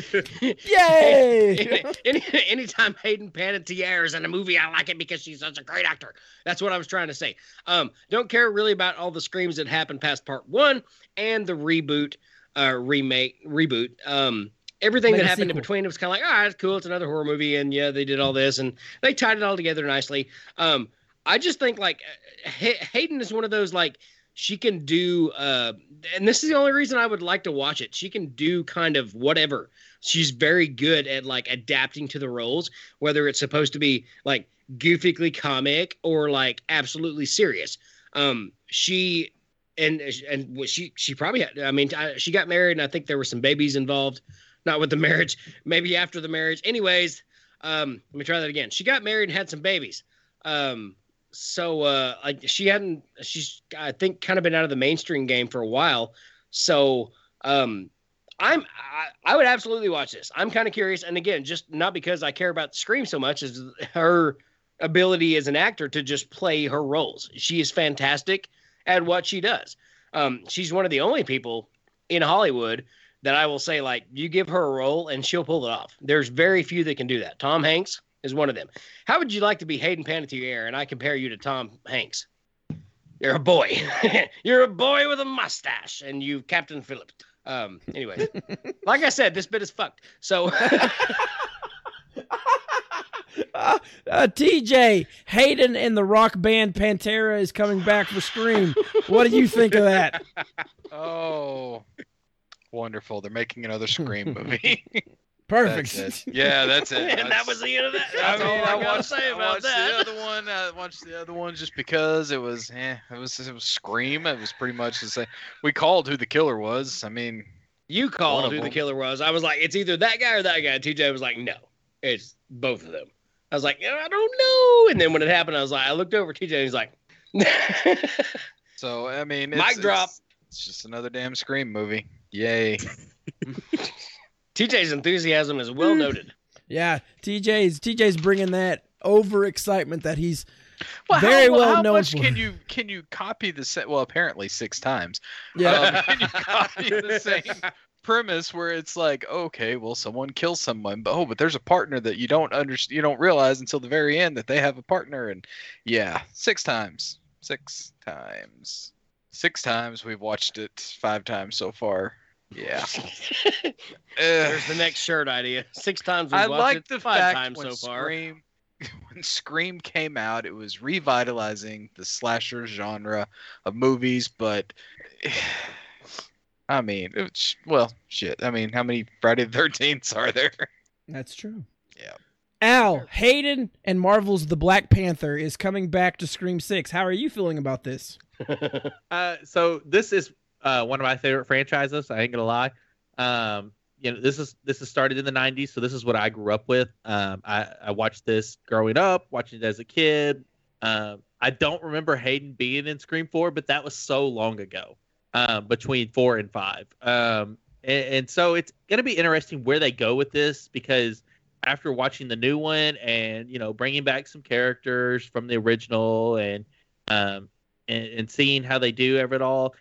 *laughs*
Yay!
any, any, anytime Hayden Panettiere is in a movie, I like it because she's such a great actor. That's what I was trying to say. Um, don't care really about all the screams that happened past part one and the reboot, uh, remake, reboot. Um, everything that happened in between it was kind of like, all right, it's cool. It's another horror movie, and yeah, they did all this, and they tied it all together nicely. Um, I just think like Hay- Hayden is one of those like she can do, uh, and this is the only reason I would like to watch it. She can do kind of whatever she's very good at like adapting to the roles, whether it's supposed to be like goofily comic or like absolutely serious. Um, she and and she she probably had, I mean I, she got married and I think there were some babies involved, not with the marriage, maybe after the marriage. Anyways, um, let me try that again. She got married and had some babies. Um, so uh, she hadn't she's I think kind of been out of the mainstream game for a while. So um I'm I, I would absolutely watch this. I'm kind of curious, and again, just not because I care about Scream so much as her ability as an actor to just play her roles. She is fantastic at what she does. Um, she's one of the only people in Hollywood that I will say like you give her a role and she'll pull it off. There's very few that can do that. Tom Hanks is one of them. How would you like to be Hayden Panettiere and I compare you to Tom Hanks? You're a boy. *laughs* You're a boy with a mustache, and you Captain Phillips. Um. Anyway, *laughs* like I said, this bit is fucked. So *laughs*
uh, uh, TJ Hayden and the rock band Pantera is coming back for Scream. what do you think of that?
Oh, wonderful! They're making another Scream movie.
Perfect.
That's it. *laughs* Yeah, that's it.
and that was the end of that.
I
That's
mean,
all
I
I gotta
watched,
say
I
about
watched
that.
the other one. I watched the other one just because it was, eh, it was, it was Scream. It was pretty much the same. We called who the killer was. I mean,
You called
of
who the killer was. I was like, it's either that guy or that guy. TJ was like, no, it's both of them. I was like, I don't know. And then when it happened, I was like, I looked over TJ and he's like, *laughs*
so I mean,
Mic
it's,
drop.
It's, it's just another damn Scream movie. Yay! *laughs*
TJ's enthusiasm is well noted.
Yeah, TJ's TJ's bringing that over excitement that he's
Well,
Very
how,
well
how
known
much
for.
can you can you copy the set? Well, apparently six times.
yeah.
Um, can you *laughs* copy the same premise where it's like, okay, well, someone kills someone, but oh, but there's a partner that you don't understand, you don't realize until the very end that they have a partner, and yeah, six times, six times, six times. We've watched it five times so far. Yeah. *laughs*
There's the next shirt idea. Six times we've
I
watched
like
it,
the
five
fact
times
when
so far.
Scream *laughs* when Scream came out, it was revitalizing the slasher genre of movies, but *sighs* I mean, it's well, shit. I mean, how many Friday the Thirteenths are there?
That's true.
Yeah.
Al Hayden and Marvel's The Black Panther is coming back to Scream Six. How are you feeling about this? *laughs*
Uh, so this is uh, one of my favorite franchises. I ain't gonna lie. Um, you know, this is this is started in the '90s, so this is what I grew up with. Um, I, I watched this growing up, watching it as a kid. Um, I don't remember Hayden being in Scream Four, but that was so long ago. Um, between four and five, um, and, and so it's gonna be interesting where they go with this because after watching the new one and you know bringing back some characters from the original and um, and, and seeing how they do ever it all.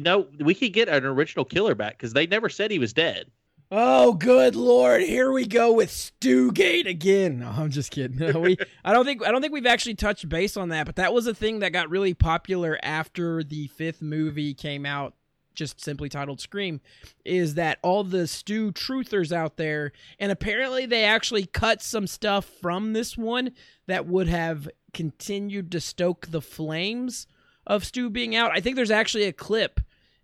You know, we could get an original killer back because they never said he was dead.
Oh, good lord! Here we go with Stugate again. No, I'm just kidding. *laughs* No, we, I don't think I don't think we've actually touched base on that, but that was a thing that got really popular after the fifth movie came out, just simply titled Scream. Is that all the Stu truthers out there? And apparently, they actually cut some stuff from this one that would have continued to stoke the flames of Stu being out. I think there's actually a clip,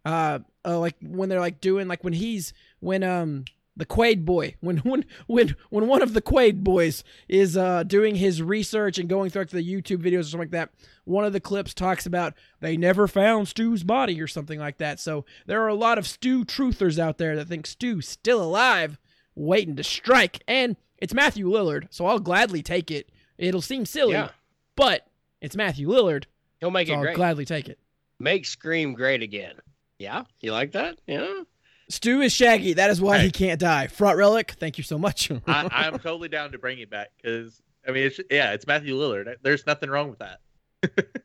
uh, uh like when they're like doing like when he's when um the Quaid boy *laughs* when when when when one of the Quaid boys is uh doing his research and going through the YouTube videos or something like that. One of the clips talks about they never found Stu's body or something like that. So there are a lot of Stu truthers out there that think Stu's still alive, waiting to strike. And it's Matthew Lillard, so I'll gladly take it. It'll seem silly,
Yeah.
but it's Matthew Lillard,
He'll make
so
it
I'll
great.
gladly take it.
Make Scream great again. Yeah, you like that? Yeah.
Stu is Shaggy. That is why
Hey.
he can't die. Front relic. Thank you so much. *laughs*
I, I'm totally down to bring it back because I mean, it's, yeah, it's Matthew Lillard. There's nothing wrong with that. *laughs*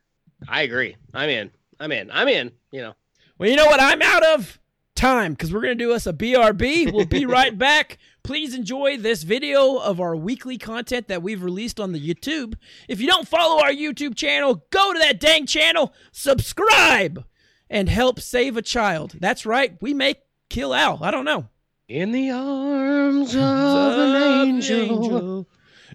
I agree. I'm in. I'm in. I'm in. You know.
well, you know what? I'm out of time because we're gonna do us a BRB. We'll be *laughs* right back. Please enjoy this video of our weekly content that we've released on the YouTube. If you don't follow our YouTube channel, go to that dang channel, subscribe, and help save a child. That's right. We may Kill Al. I don't know.
In the arms of an angel,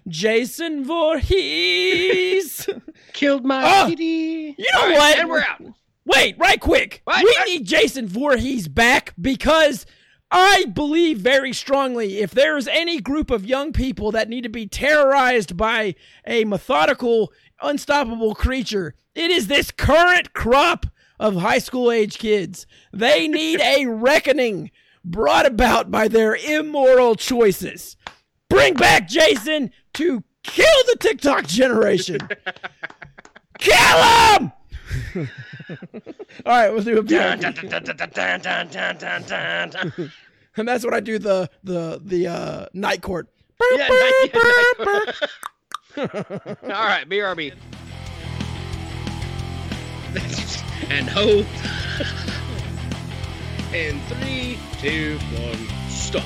Jason Voorhees. *laughs*
killed my ah!
Oh,
kitty.
you know
right,
what?
And we're out.
Wait, right quick.
What?
We
What?
need Jason Voorhees back because I believe very strongly if there's any group of young people that need to be terrorized by a methodical, unstoppable creature, it is this current crop of high school age kids. They need a reckoning brought about by their immoral choices. Bring back Jason to kill the TikTok generation. *laughs* kill him! *laughs* All right, we'll do a And that's what I do the the the uh, night court.
Yeah, night, yeah, *laughs* night court. All right, BRB. And ho. *laughs* and three, two, one, stop.